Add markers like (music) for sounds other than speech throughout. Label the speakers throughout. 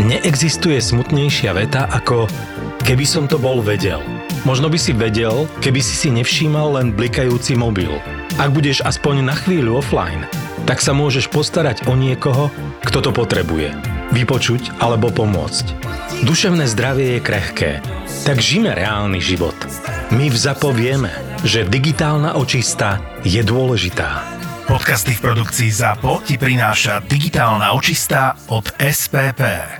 Speaker 1: Neexistuje smutnejšia veta ako keby som to bol vedel. Možno by si vedel, keby si si nevšímal len blikajúci mobil. Ak budeš aspoň na chvíľu offline, tak sa môžeš postarať o niekoho, kto to potrebuje. Vypočuť alebo pomôcť. Duševné zdravie je krehké, tak žime reálny život. My v ZAPO vieme, že digitálna očista je dôležitá.
Speaker 2: Podcasty v produkcii ZAPO ti prináša digitálna očista od SPP.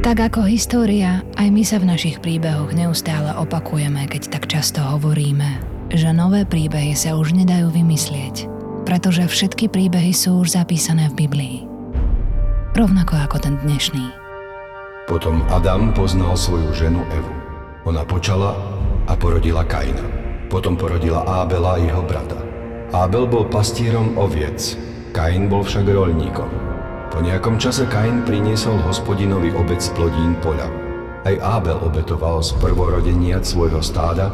Speaker 3: Tak ako história, aj my sa v našich príbehoch neustále opakujeme, keď tak často hovoríme, že nové príbehy sa už nedajú vymyslieť, pretože všetky príbehy sú už zapísané v Biblii. Rovnako ako ten dnešný.
Speaker 4: Potom Adam poznal svoju ženu Evu. Ona počala a porodila Kaina. Potom porodila Ábela jeho brata. Ábel bol pastírom oviec, Kain bol však rolníkom. Po nejakom čase Kain priniesol hospodinovi obec plodín poľa. Aj Ábel obetoval z prvorodeniat svojho stáda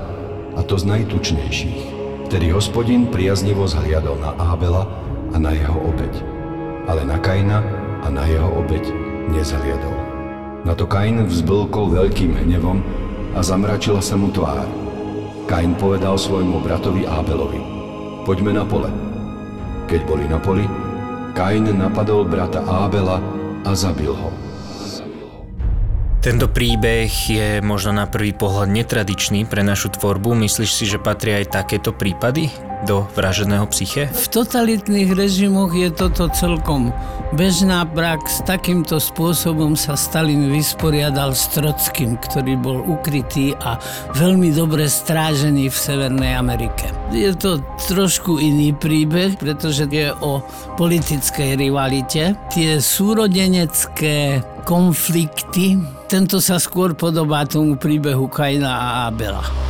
Speaker 4: a to z najtučnejších. Vtedy hospodin priaznivo zhliadol na Ábela a na jeho obeď, ale na Kaina a na jeho obeď nezhliadol. Na to Kain vzblkol veľkým hnevom a zamračila sa mu tvár. Kain povedal svojmu bratovi Ábelovi, poďme na pole. Keď boli na poli, Kain napadol brata Ábela a zabil ho.
Speaker 5: Tento príbeh je možno na prvý pohľad netradičný pre našu tvorbu. Myslíš si, že patria aj takéto prípady do vraženého psyche?
Speaker 6: V totalitných režimoch je toto celkom bežná prax. Takýmto spôsobom sa Stalin vysporiadal s Trockým, ktorý bol ukrytý a veľmi dobre strážený v Severnej Amerike. Je to trošku iný príbeh, pretože je o politickej rivalite. Tie súrodenecké konflikty. Tento sa skôr podobá tomu príbehu Kaina a Abela.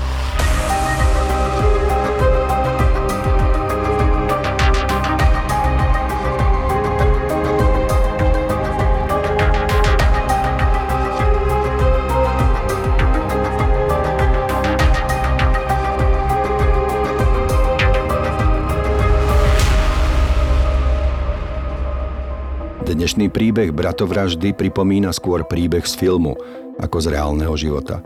Speaker 4: Dnešný príbeh bratovraždy pripomína skôr príbeh z filmu ako z reálneho života.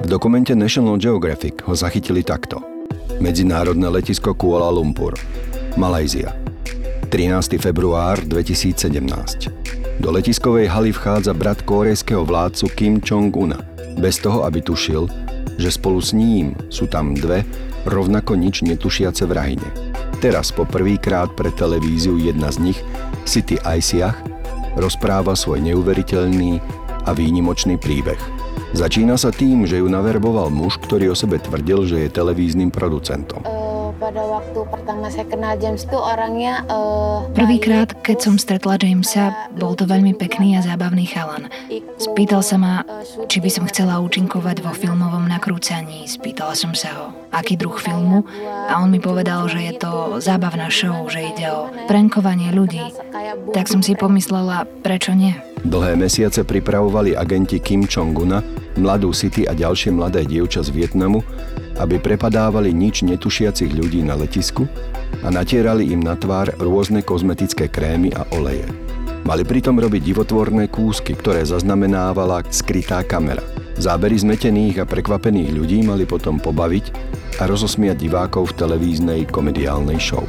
Speaker 4: V dokumente National Geographic ho zachytili takto. Medzinárodné letisko Kuala Lumpur, Malajzia. 13. február 2017. Do letiskovej haly vchádza brat kórejského vládcu Kim Jong-una, bez toho, aby tušil, že spolu s ním sú tam dve rovnako nič netušiace vrahine. Teraz po prvýkrát pre televíziu jedna z nich City Aisiach rozpráva svoj neuveriteľný a výnimočný príbeh. Začína sa tým, že ju naverboval muž, ktorý o sebe tvrdil, že je televíznym producentom.
Speaker 7: Pada waktu pertama saya kenal James tuh orangnya uh,
Speaker 3: Prvýkrát, keď som stretla Jamesa, bol to veľmi pekný a zábavný chalan. Spýtal sa ma, či by som chcela účinkovať vo filmovom nakrúcaní. Spýtala som sa ho, aký druh filmu a on mi povedal, že je to zábavná show, že ide o prankovanie ľudí. Tak som si pomyslela, prečo nie?
Speaker 4: Dlhé mesiace pripravovali agenti Kim Jong-una, mladú City a ďalšie mladé dievča z Vietnamu, aby prepadávali nič netušiacich ľudí na letisku a natierali im na tvár rôzne kozmetické krémy a oleje. Mali pritom robiť divotvorné kúsky, ktoré zaznamenávala skrytá kamera. Zábery zmetených a prekvapených ľudí mali potom pobaviť a rozosmiať divákov v televíznej komediálnej show.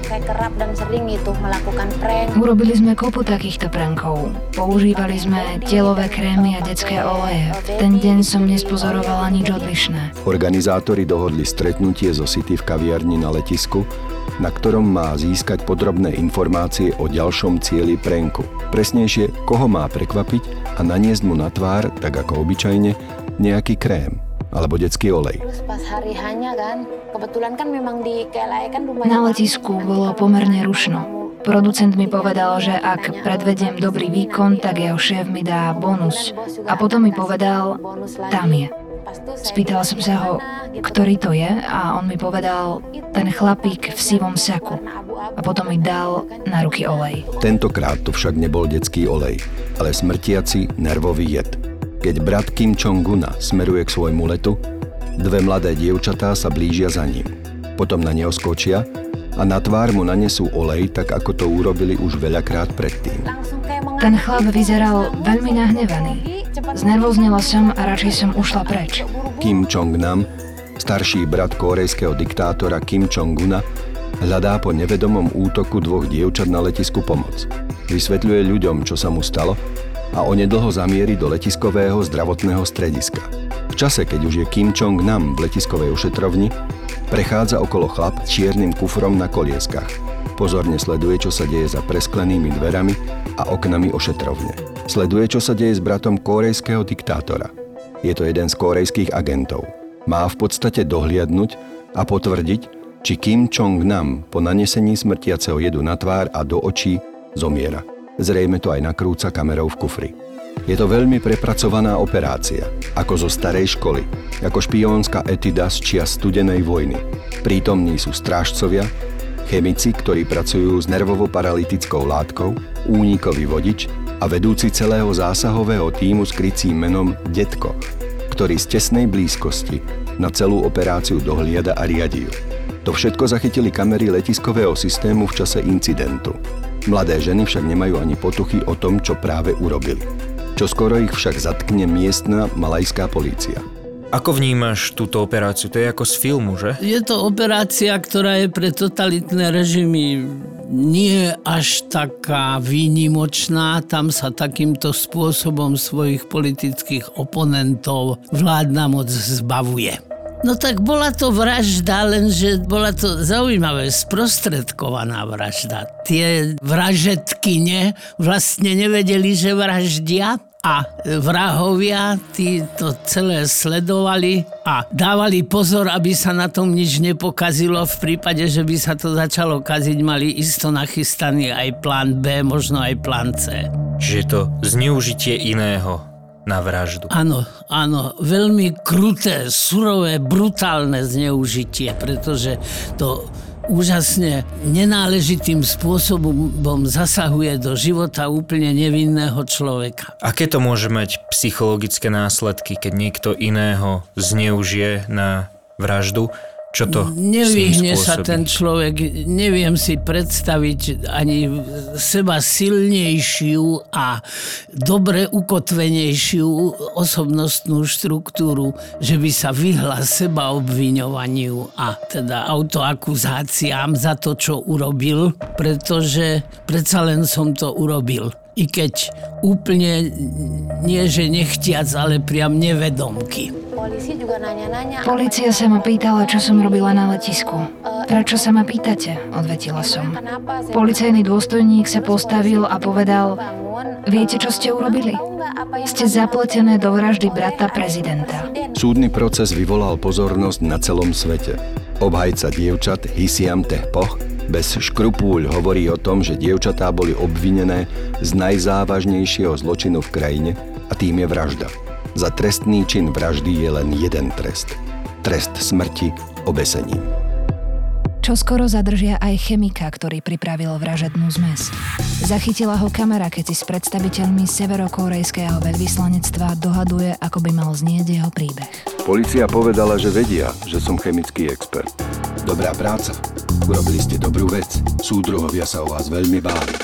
Speaker 3: Urobili sme kopu takýchto prankov. Používali sme telové krémy a detské oleje. V ten deň som nespozorovala nič odlišné.
Speaker 4: Organizátori dohodli stretnutie zo City v kaviarni na letisku, na ktorom má získať podrobné informácie o ďalšom cieli prenku. Presnejšie, koho má prekvapiť a naniesť mu na tvár, tak ako obyčajne, nejaký krém alebo detský olej.
Speaker 3: Na letisku bolo pomerne rušno. Producent mi povedal, že ak predvediem dobrý výkon, tak jeho šéf mi dá bonus. A potom mi povedal, tam je. Spýtala som sa ho, ktorý to je a on mi povedal, ten chlapík v sivom saku. A potom mi dal na ruky olej.
Speaker 4: Tentokrát to však nebol detský olej, ale smrtiaci nervový jed. Keď brat Kim Jong-una smeruje k svojmu letu, dve mladé dievčatá sa blížia za ním. Potom na neho skočia a na tvár mu nanesú olej, tak ako to urobili už veľakrát predtým.
Speaker 3: Ten chlap vyzeral veľmi nahnevaný. Znervoznila som a radšej som ušla preč.
Speaker 4: Kim Jong-nam, starší brat korejského diktátora Kim Jong-una, hľadá po nevedomom útoku dvoch dievčat na letisku pomoc. Vysvetľuje ľuďom, čo sa mu stalo a onedlho zamieri do letiskového zdravotného strediska. V čase, keď už je Kim Jong-nam v letiskovej ošetrovni, prechádza okolo chlap čiernym kufrom na kolieskach. Pozorne sleduje, čo sa deje za presklenými dverami a oknami ošetrovne. Sleduje, čo sa deje s bratom korejského diktátora. Je to jeden z korejských agentov. Má v podstate dohliadnúť a potvrdiť, či Kim Jong-nam po nanesení smrtiaceho jedu na tvár a do očí zomiera. Zrejme to aj nakrúca kamerou v kufri. Je to veľmi prepracovaná operácia, ako zo starej školy, ako špiónska etida z čia studenej vojny. Prítomní sú strážcovia, chemici, ktorí pracujú s nervovo-paralytickou látkou, únikový vodič a vedúci celého zásahového týmu s krycím menom Detko, ktorý z tesnej blízkosti na celú operáciu dohliada a riadi ju. To všetko zachytili kamery letiskového systému v čase incidentu. Mladé ženy však nemajú ani potuchy o tom, čo práve urobili. Čo skoro ich však zatkne miestna malajská polícia.
Speaker 5: Ako vnímaš túto operáciu? To je ako z filmu, že?
Speaker 6: Je to operácia, ktorá je pre totalitné režimy nie až taká výnimočná. Tam sa takýmto spôsobom svojich politických oponentov vládna moc zbavuje. No tak bola to vražda, lenže bola to zaujímavé, sprostredkovaná vražda. Tie vražetkyne vlastne nevedeli, že vraždia a vrahovia tí to celé sledovali a dávali pozor, aby sa na tom nič nepokazilo. V prípade, že by sa to začalo kaziť, mali isto nachystaný aj plán B, možno aj plán C.
Speaker 5: Je to zneužitie iného na vraždu.
Speaker 6: Áno, áno, veľmi kruté, surové, brutálne zneužitie, pretože to úžasne nenáležitým spôsobom zasahuje do života úplne nevinného človeka.
Speaker 5: Aké to môže mať psychologické následky, keď niekto iného zneužije na vraždu? Čo to
Speaker 6: Nevyhne sa ten človek, neviem si predstaviť ani seba silnejšiu a dobre ukotvenejšiu osobnostnú štruktúru, že by sa vyhla seba obviňovaniu a teda autoakuzáciám za to, čo urobil, pretože predsa len som to urobil i keď úplne nie, že nechtiac, ale priam nevedomky.
Speaker 3: Polícia sa ma pýtala, čo som robila na letisku. Prečo sa ma pýtate? Odvetila som. Policajný dôstojník sa postavil a povedal, viete, čo ste urobili? Ste zapletené do vraždy brata prezidenta.
Speaker 4: Súdny proces vyvolal pozornosť na celom svete. Obhajca dievčat Hisiam Tehpoch bez škrupúľ hovorí o tom, že dievčatá boli obvinené z najzávažnejšieho zločinu v krajine a tým je vražda. Za trestný čin vraždy je len jeden trest. Trest smrti obesením.
Speaker 3: Čo skoro zadržia aj chemika, ktorý pripravil vražednú zmes. Zachytila ho kamera, keď si s predstaviteľmi severokorejského veľvyslanectva dohaduje, ako by mal znieť jeho príbeh.
Speaker 4: Polícia povedala, že vedia, že som chemický expert. Dobrá práca. Urobili ste dobrú vec. Súdruhovia sa o vás veľmi báli.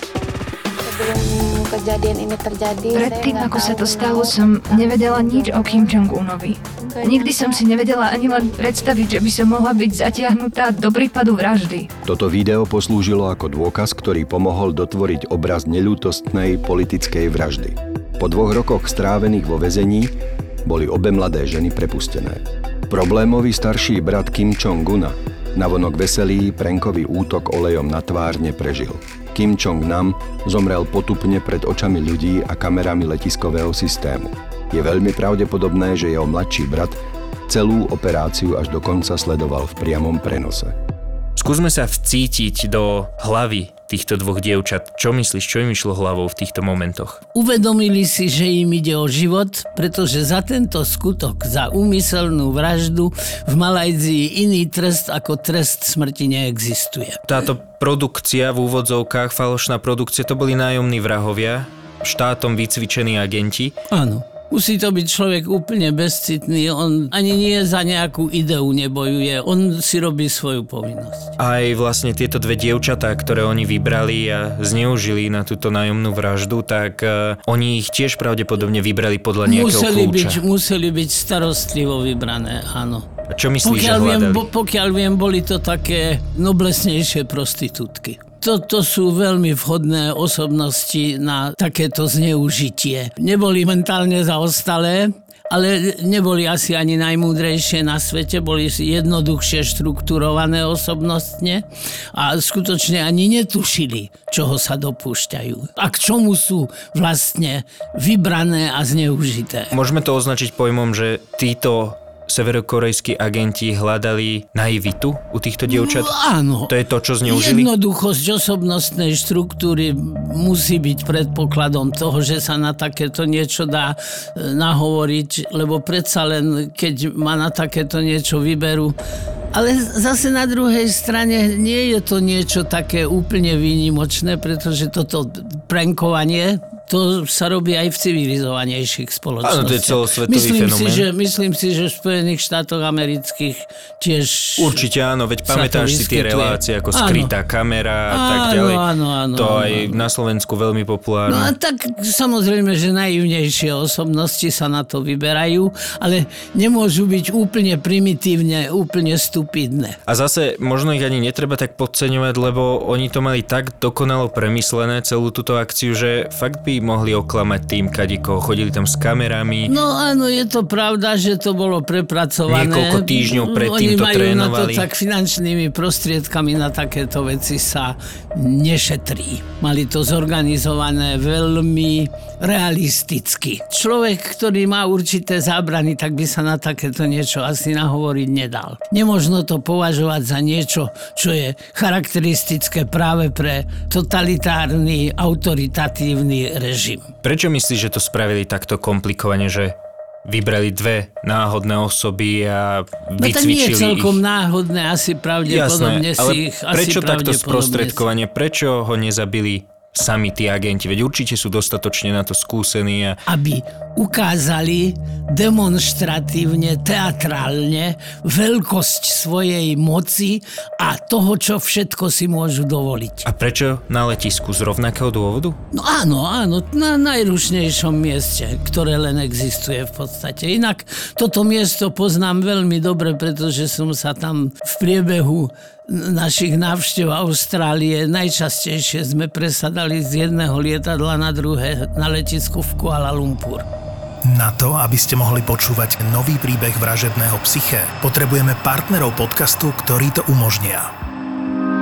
Speaker 3: Predtým, ako sa to stalo, som nevedela nič o Kim Jong-unovi. Nikdy som si nevedela ani len predstaviť, že by som mohla byť zatiahnutá do prípadu vraždy.
Speaker 4: Toto video poslúžilo ako dôkaz, ktorý pomohol dotvoriť obraz neľútostnej politickej vraždy. Po dvoch rokoch strávených vo väzení boli obe mladé ženy prepustené. Problémový starší brat Kim Jong-una navonok veselý prenkový útok olejom na tvár neprežil. Kim Jong-nam zomrel potupne pred očami ľudí a kamerami letiskového systému je veľmi pravdepodobné, že jeho mladší brat celú operáciu až do konca sledoval v priamom prenose.
Speaker 5: Skúsme sa vcítiť do hlavy týchto dvoch dievčat. Čo myslíš, čo im išlo hlavou v týchto momentoch?
Speaker 6: Uvedomili si, že im ide o život, pretože za tento skutok, za úmyselnú vraždu v Malajzii iný trest ako trest smrti neexistuje.
Speaker 5: Táto produkcia v úvodzovkách, falošná produkcia, to boli nájomní vrahovia, štátom vycvičení agenti.
Speaker 6: Áno. Musí to byť človek úplne bezcitný, on ani nie za nejakú ideu nebojuje, on si robí svoju povinnosť.
Speaker 5: Aj vlastne tieto dve dievčatá, ktoré oni vybrali a zneužili na túto nájomnú vraždu, tak uh, oni ich tiež pravdepodobne vybrali podľa nejakého
Speaker 6: museli
Speaker 5: kľúča.
Speaker 6: byť, museli byť starostlivo vybrané, áno.
Speaker 5: A čo myslíš,
Speaker 6: Pokiaľ
Speaker 5: že
Speaker 6: viem, bo, pokiaľ viem, boli to také noblesnejšie prostitútky. Toto sú veľmi vhodné osobnosti na takéto zneužitie. Neboli mentálne zaostalé, ale neboli asi ani najmúdrejšie na svete, boli jednoduchšie štrukturované osobnostne a skutočne ani netušili, čoho sa dopúšťajú a k čomu sú vlastne vybrané a zneužité.
Speaker 5: Môžeme to označiť pojmom, že títo severokorejskí agenti hľadali naivitu u týchto dievčat?
Speaker 6: Áno.
Speaker 5: To je to, čo zneužili?
Speaker 6: Jednoduchosť osobnostnej štruktúry musí byť predpokladom toho, že sa na takéto niečo dá e, nahovoriť, lebo predsa len, keď ma na takéto niečo vyberú, ale zase na druhej strane nie je to niečo také úplne výnimočné, pretože toto prankovanie, to sa robí aj v civilizovanejších spoločnostiach.
Speaker 5: Áno, to je celosvetový
Speaker 6: myslím Si,
Speaker 5: fenomén.
Speaker 6: že, myslím si, že v Spojených štátoch amerických tiež...
Speaker 5: Určite áno, veď pamätáš si tie relácie ako
Speaker 6: Áno.
Speaker 5: skrytá kamera a tak ďalej.
Speaker 6: áno, áno,
Speaker 5: to aj
Speaker 6: áno.
Speaker 5: na Slovensku veľmi
Speaker 6: No a
Speaker 5: populárne.
Speaker 6: tak samozrejme, že naivnejšie osobnosti sa na to vyberajú, ale nemôžu byť úplne primitívne, úplne stupidné.
Speaker 5: A zase možno ich ani netreba tak podceňovať, lebo oni to mali tak dokonalo premyslené celú túto akciu, že fakt by mohli oklamať tým kadikoho. Chodili tam s kamerami.
Speaker 6: No áno, je to pravda, že to bolo prepracované.
Speaker 5: Niekoľko týždňov predtým
Speaker 6: Oni
Speaker 5: to
Speaker 6: majú na to tak finančnými prostriedkami na takéto veci sa nešetrí. Mali to zorganizované veľmi realisticky. Človek, ktorý má určité zábrany, tak by sa na takéto niečo asi nahovoriť nedal. Nemožno to považovať za niečo, čo je charakteristické práve pre totalitárny, autoritatívny režim.
Speaker 5: Prečo myslíš, že to spravili takto komplikovane, že vybrali dve náhodné osoby a
Speaker 6: No tak nie
Speaker 5: vycvičili
Speaker 6: je celkom
Speaker 5: ich?
Speaker 6: náhodné, asi pravdepodobne
Speaker 5: Jasné, ale
Speaker 6: si ich... asi
Speaker 5: prečo takto
Speaker 6: pravdepodobne
Speaker 5: sprostredkovanie? Prečo ho nezabili sami tí agenti? Veď určite sú dostatočne na to skúsení a
Speaker 6: Aby ukázali demonstratívne, teatrálne veľkosť svojej moci a toho, čo všetko si môžu dovoliť.
Speaker 5: A prečo na letisku? Z rovnakého dôvodu?
Speaker 6: No áno, áno, na najrušnejšom mieste, ktoré len existuje v podstate. Inak toto miesto poznám veľmi dobre, pretože som sa tam v priebehu našich návštev Austrálie najčastejšie sme presadali z jedného lietadla na druhé na letisku v Kuala Lumpur.
Speaker 2: Na to, aby ste mohli počúvať nový príbeh vražedného psyché, potrebujeme partnerov podcastu, ktorí to umožnia.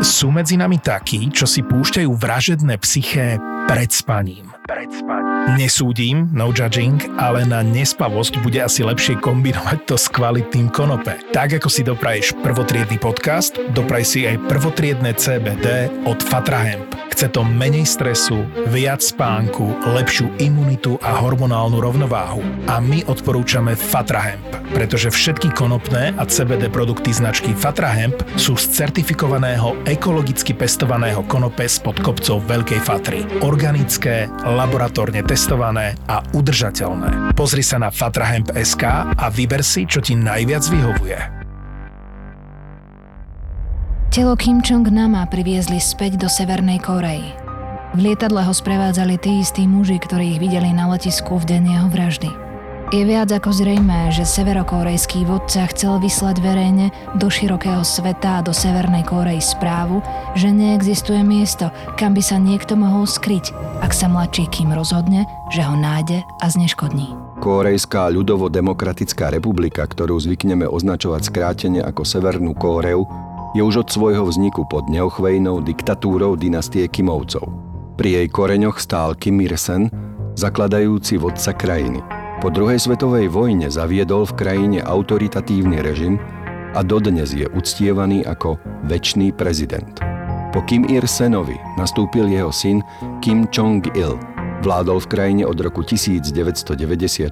Speaker 2: Sú medzi nami takí, čo si púšťajú vražedné psyché pred spaním. Pred spaním. Nesúdim, no judging, ale na nespavosť bude asi lepšie kombinovať to s kvalitným konope. Tak ako si dopraješ prvotriedny podcast, dopraj si aj prvotriedne CBD od Fatra Hemp. Chce to menej stresu, viac spánku, lepšiu imunitu a hormonálnu rovnováhu. A my odporúčame Fatra Hemp, pretože všetky konopné a CBD produkty značky Fatra Hemp sú z certifikovaného ekologicky pestovaného konope spod kopcov Veľkej Fatry. Organické, laboratórne testované a udržateľné. Pozri sa na fatrahemp.sk a vyber si, čo ti najviac vyhovuje.
Speaker 3: Telo Kim Jong-nama priviezli späť do Severnej Korei. V lietadle ho sprevádzali tí istí muži, ktorí ich videli na letisku v deň jeho vraždy. Je viac ako zrejmé, že severokorejský vodca chcel vyslať verejne do širokého sveta a do Severnej Korei správu, že neexistuje miesto, kam by sa niekto mohol skryť, ak sa mladší Kim rozhodne, že ho nájde a zneškodní.
Speaker 4: Kórejská ľudovo-demokratická republika, ktorú zvykneme označovať skrátene ako Severnú Kóreu, je už od svojho vzniku pod neochvejnou diktatúrou dynastie Kimovcov. Pri jej koreňoch stál Kim Ir-sen, zakladajúci vodca krajiny. Po druhej svetovej vojne zaviedol v krajine autoritatívny režim a dodnes je uctievaný ako väčší prezident. Po Kim Ir-senovi nastúpil jeho syn Kim Jong-il. Vládol v krajine od roku 1994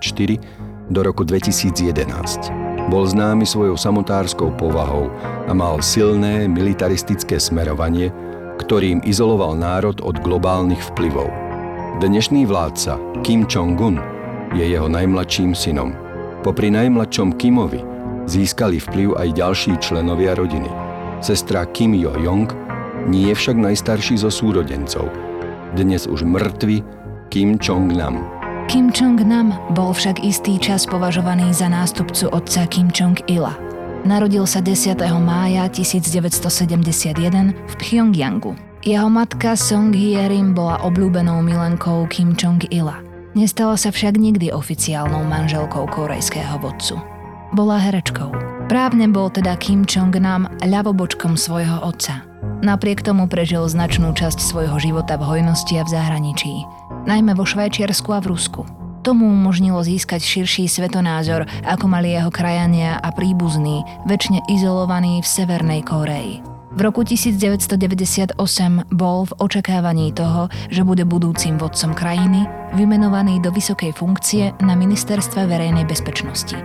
Speaker 4: do roku 2011. Bol známy svojou samotárskou povahou a mal silné militaristické smerovanie, ktorým izoloval národ od globálnych vplyvov. Dnešný vládca Kim Jong-un je jeho najmladším synom. Popri najmladšom Kimovi získali vplyv aj ďalší členovia rodiny. Sestra Kim Jo-jong nie je však najstarší zo súrodencov. Dnes už mŕtvy Kim Jong-nam.
Speaker 3: Kim Jong-nam bol však istý čas považovaný za nástupcu otca Kim Jong-ila. Narodil sa 10. mája 1971 v Pyongyangu. Jeho matka Song Hye-rim bola obľúbenou milenkou Kim Jong-ila. Nestala sa však nikdy oficiálnou manželkou korejského vodcu. Bola herečkou. Právne bol teda Kim Jong-nam ľavobočkom svojho otca. Napriek tomu prežil značnú časť svojho života v hojnosti a v zahraničí najmä vo Švajčiarsku a v Rusku. Tomu umožnilo získať širší svetonázor, ako mali jeho krajania a príbuzní, väčšine izolovaní v Severnej Kóreji. V roku 1998 bol v očakávaní toho, že bude budúcim vodcom krajiny, vymenovaný do vysokej funkcie na Ministerstve verejnej bezpečnosti.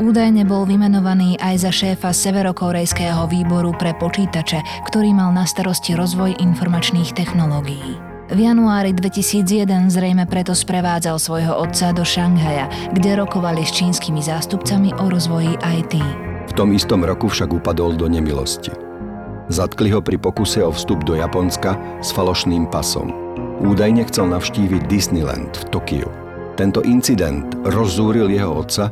Speaker 3: Údajne bol vymenovaný aj za šéfa Severokorejského výboru pre počítače, ktorý mal na starosti rozvoj informačných technológií. V januári 2001 zrejme preto sprevádzal svojho otca do Šanghaja, kde rokovali s čínskymi zástupcami o rozvoji IT.
Speaker 4: V tom istom roku však upadol do nemilosti. Zatkli ho pri pokuse o vstup do Japonska s falošným pasom. Údajne chcel navštíviť Disneyland v Tokiu. Tento incident rozzúril jeho otca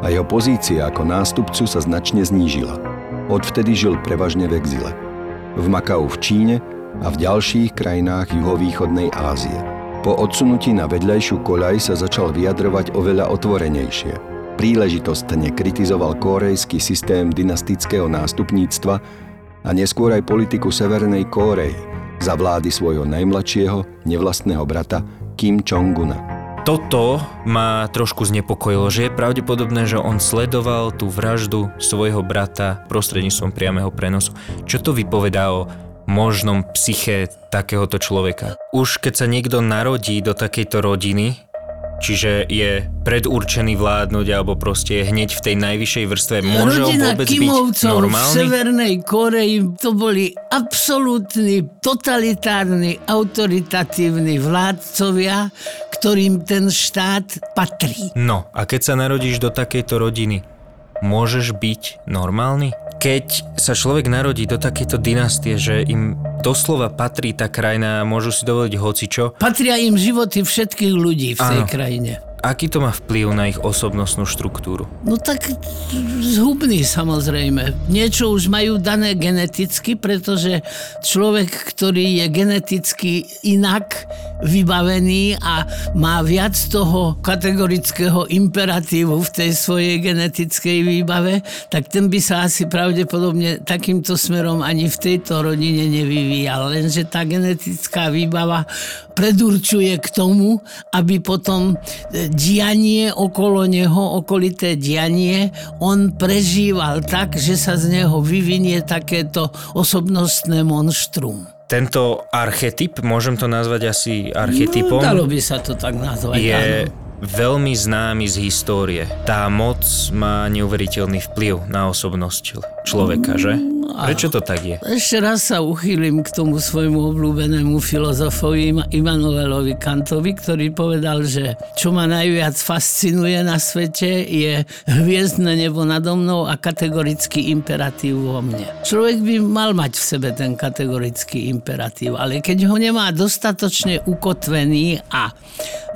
Speaker 4: a jeho pozícia ako nástupcu sa značne znížila. Odvtedy žil prevažne v exile. V Makau v Číne a v ďalších krajinách juhovýchodnej Ázie. Po odsunutí na vedľajšiu koľaj sa začal vyjadrovať oveľa otvorenejšie. Príležitostne kritizoval korejský systém dynastického nástupníctva a neskôr aj politiku Severnej Kórei za vlády svojho najmladšieho, nevlastného brata Kim Jong-una.
Speaker 5: Toto ma trošku znepokojilo, že je pravdepodobné, že on sledoval tú vraždu svojho brata prostredníctvom priamého prenosu. Čo to vypovedá o možnom psyché takéhoto človeka. Už keď sa niekto narodí do takejto rodiny, čiže je predurčený vládnuť alebo proste je hneď v tej najvyššej vrstve. Môže
Speaker 6: Rodina
Speaker 5: vôbec
Speaker 6: Kimovcov
Speaker 5: byť normálny?
Speaker 6: v Severnej Koreji to boli absolútni, totalitárni, autoritatívni vládcovia, ktorým ten štát patrí.
Speaker 5: No a keď sa narodíš do takejto rodiny, môžeš byť normálny? Keď sa človek narodí do takejto dynastie, že im doslova patrí tá krajina a môžu si dovoliť hocičo.
Speaker 6: Patria im životy všetkých ľudí v tej
Speaker 5: Áno.
Speaker 6: krajine.
Speaker 5: Aký to má vplyv na ich osobnostnú štruktúru?
Speaker 6: No tak zhubný samozrejme. Niečo už majú dané geneticky, pretože človek, ktorý je geneticky inak vybavený a má viac toho kategorického imperatívu v tej svojej genetickej výbave, tak ten by sa asi pravdepodobne takýmto smerom ani v tejto rodine nevyvíjal. Lenže tá genetická výbava predurčuje k tomu, aby potom e, dianie okolo neho, okolité dianie, on prežíval tak, že sa z neho vyvinie takéto osobnostné monštrum.
Speaker 5: Tento archetyp, môžem to nazvať asi archetypom,
Speaker 6: No, dalo by sa to tak nazvať.
Speaker 5: je
Speaker 6: áno.
Speaker 5: veľmi známy z histórie. Tá moc má neuveriteľný vplyv na osobnosť človeka, že? Prečo to tak je?
Speaker 6: Ešte raz sa uchýlim k tomu svojmu obľúbenému filozofovi Immanuelovi Kantovi, ktorý povedal, že čo ma najviac fascinuje na svete je hviezdne nebo nado mnou a kategorický imperatív vo mne. Človek by mal mať v sebe ten kategorický imperatív, ale keď ho nemá dostatočne ukotvený a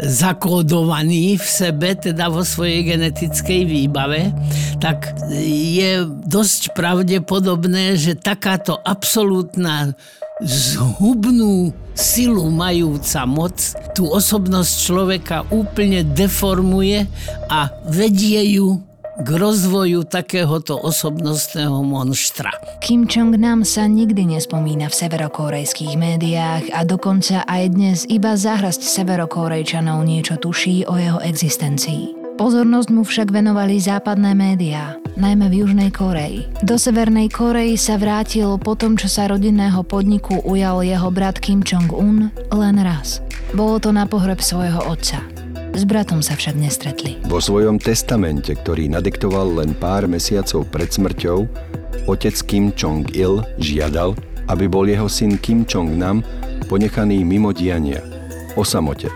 Speaker 6: zakódovaný v sebe, teda vo svojej genetickej výbave, tak je dosť pravdepodobné, že takáto absolútna zhubnú silu majúca moc tú osobnosť človeka úplne deformuje a vedie ju k rozvoju takéhoto osobnostného monštra.
Speaker 3: Kim Jong-nam sa nikdy nespomína v severokorejských médiách a dokonca aj dnes iba zahrasť severokorejčanov niečo tuší o jeho existencii. Pozornosť mu však venovali západné médiá. Najmä v Južnej Koreji. Do Severnej Koreji sa vrátil po tom, čo sa rodinného podniku ujal jeho brat Kim Jong-un len raz. Bolo to na pohreb svojho otca. S bratom sa však nestretli.
Speaker 4: Vo svojom testamente, ktorý nadiktoval len pár mesiacov pred smrťou, otec Kim Jong-il žiadal, aby bol jeho syn Kim Jong-nam ponechaný mimo diania, o samote.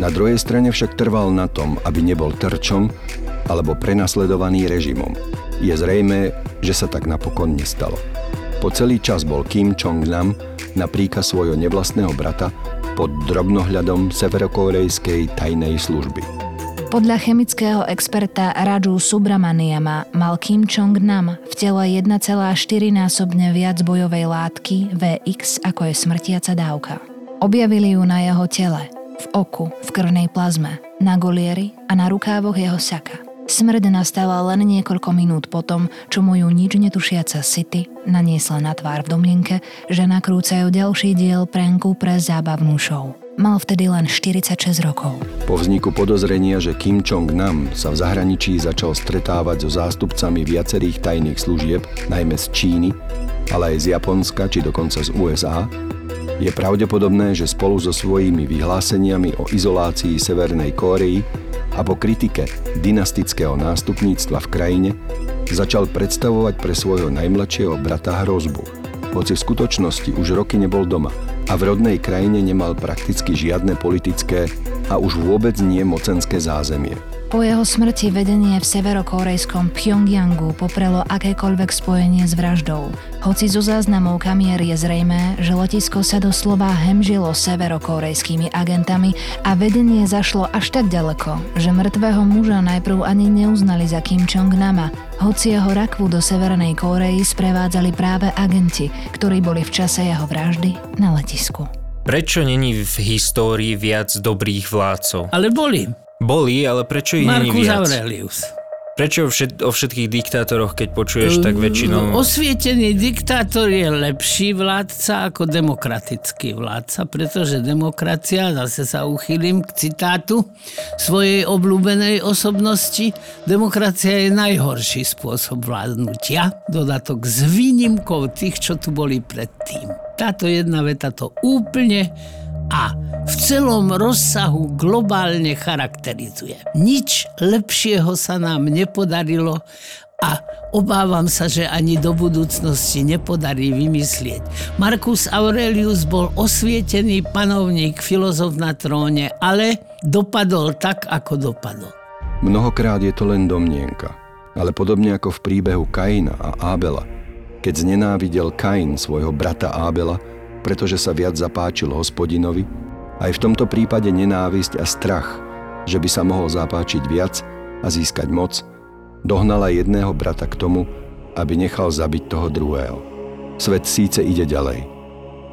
Speaker 4: Na druhej strane však trval na tom, aby nebol terčom alebo prenasledovaný režimom. Je zrejme, že sa tak napokon nestalo. Po celý čas bol Kim Jong-nam na svojho nevlastného brata pod drobnohľadom severokorejskej tajnej služby.
Speaker 3: Podľa chemického experta Raju Subramaniama mal Kim Jong-nam v tele 1,4-násobne viac bojovej látky VX ako je smrtiaca dávka. Objavili ju na jeho tele, v oku, v krvnej plazme, na golieri a na rukávoch jeho saka. Smrť nastala len niekoľko minút potom, čo mu nič netušiaca City naniesla na tvár v domnienke, že nakrúcajú ďalší diel pranku pre zábavnú show. Mal vtedy len 46 rokov.
Speaker 4: Po vzniku podozrenia, že Kim Jong-nam sa v zahraničí začal stretávať so zástupcami viacerých tajných služieb, najmä z Číny, ale aj z Japonska či dokonca z USA, je pravdepodobné, že spolu so svojimi vyhláseniami o izolácii Severnej Kórei a po kritike dynastického nástupníctva v krajine začal predstavovať pre svojho najmladšieho brata hrozbu. Hoci v skutočnosti už roky nebol doma a v rodnej krajine nemal prakticky žiadne politické a už vôbec nie mocenské zázemie.
Speaker 3: Po jeho smrti vedenie v severokorejskom Pyongyangu poprelo akékoľvek spojenie s vraždou. Hoci zo záznamov kamier je zrejmé, že letisko sa doslova hemžilo severokorejskými agentami a vedenie zašlo až tak ďaleko, že mŕtvého muža najprv ani neuznali za Kim Jong-nama, hoci jeho rakvu do Severnej Kórei sprevádzali práve agenti, ktorí boli v čase jeho vraždy na letisku.
Speaker 5: Prečo není v histórii viac dobrých vládcov?
Speaker 6: Ale boli.
Speaker 5: Boli, ale prečo ich
Speaker 6: Marcus
Speaker 5: viac?
Speaker 6: Aurelius.
Speaker 5: Prečo všet, o všetkých diktátoroch, keď počuješ, tak väčšinou...
Speaker 6: Osvietený diktátor je lepší vládca ako demokratický vládca, pretože demokracia, zase sa uchýlim k citátu svojej obľúbenej osobnosti, demokracia je najhorší spôsob vládnutia, dodatok s výnimkou tých, čo tu boli predtým. Táto jedna veta to úplne a v celom rozsahu globálne charakterizuje. Nič lepšieho sa nám nepodarilo a obávam sa, že ani do budúcnosti nepodarí vymyslieť. Marcus Aurelius bol osvietený panovník, filozof na tróne, ale dopadol tak, ako dopadol.
Speaker 4: Mnohokrát je to len domnienka, ale podobne ako v príbehu Kaina a Ábela, keď znenávidel Kain svojho brata Ábela, pretože sa viac zapáčil hospodinovi, aj v tomto prípade nenávisť a strach, že by sa mohol zapáčiť viac a získať moc, dohnala jedného brata k tomu, aby nechal zabiť toho druhého. Svet síce ide ďalej,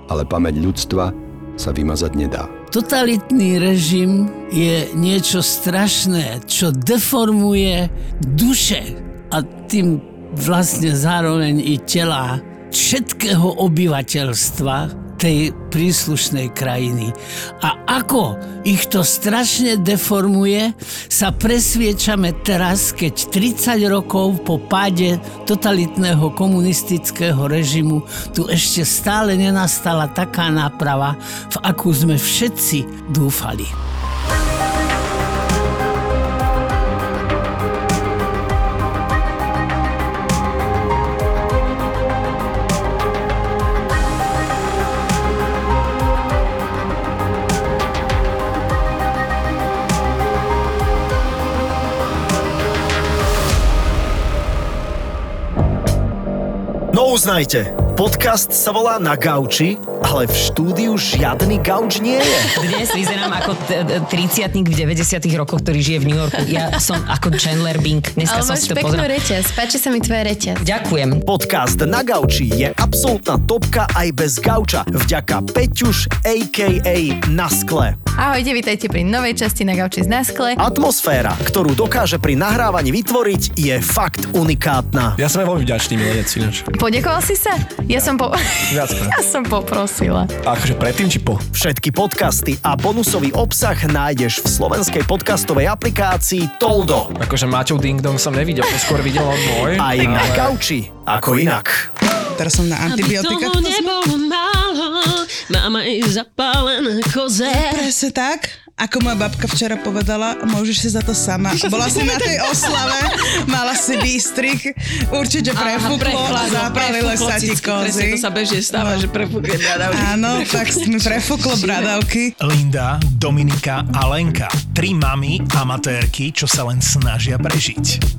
Speaker 4: ale pamäť ľudstva sa vymazať nedá.
Speaker 6: Totalitný režim je niečo strašné, čo deformuje duše a tým vlastne zároveň i tela všetkého obyvateľstva tej príslušnej krajiny. A ako ich to strašne deformuje, sa presviečame teraz, keď 30 rokov po páde totalitného komunistického režimu tu ešte stále nenastala taká náprava, v akú sme všetci dúfali.
Speaker 8: Uznajte, podcast sa volá Na gauči, ale v štúdiu žiadny gauč nie je.
Speaker 9: Dnes vyzerám ako t- t- 30 v 90 rokoch, ktorý žije v New Yorku. Ja som ako Chandler Bing. Dneska
Speaker 7: Ale
Speaker 9: som
Speaker 7: máš
Speaker 9: si to
Speaker 7: peknú
Speaker 9: pozrel.
Speaker 7: reťaz, páči sa mi tvoja reťaz.
Speaker 9: Ďakujem.
Speaker 8: Podcast Na gauči je absolútna topka aj bez gauča. Vďaka Peťuš a.k.a. Na skle.
Speaker 7: Ahojte, vítajte pri novej časti na gauči z Naskle.
Speaker 8: Atmosféra, ktorú dokáže pri nahrávaní vytvoriť, je fakt unikátna.
Speaker 10: Ja som aj veľmi vďačný milenec ináč.
Speaker 7: Podekoval si sa? Ja som po...
Speaker 10: Viackrát. (laughs)
Speaker 7: Ja som poprosil.
Speaker 10: Sila.
Speaker 8: Akože predtým či po? Všetky podcasty a bonusový obsah nájdeš v slovenskej podcastovej aplikácii Toldo.
Speaker 11: Akože Maťov Ding Dong som nevidel, to skôr videl on môj.
Speaker 8: Aj ale... na gauči, ako inak.
Speaker 12: Teraz som na antibiotika.
Speaker 13: Aby toho nebolo málo, mama je zapálená koze.
Speaker 12: Presne tak. Ako moja babka včera povedala, môžeš si za to sama. (laughs) Bola si na tej oslave, mala si výstrik, určite prefúklo a zapálilo sa ti kozy.
Speaker 13: to sa bežne stáva, no. že prefúkne bradavky.
Speaker 12: Áno, tak mi prefúklo bradavky.
Speaker 2: Linda, Dominika a Lenka. Tri mami amatérky, čo sa len snažia prežiť.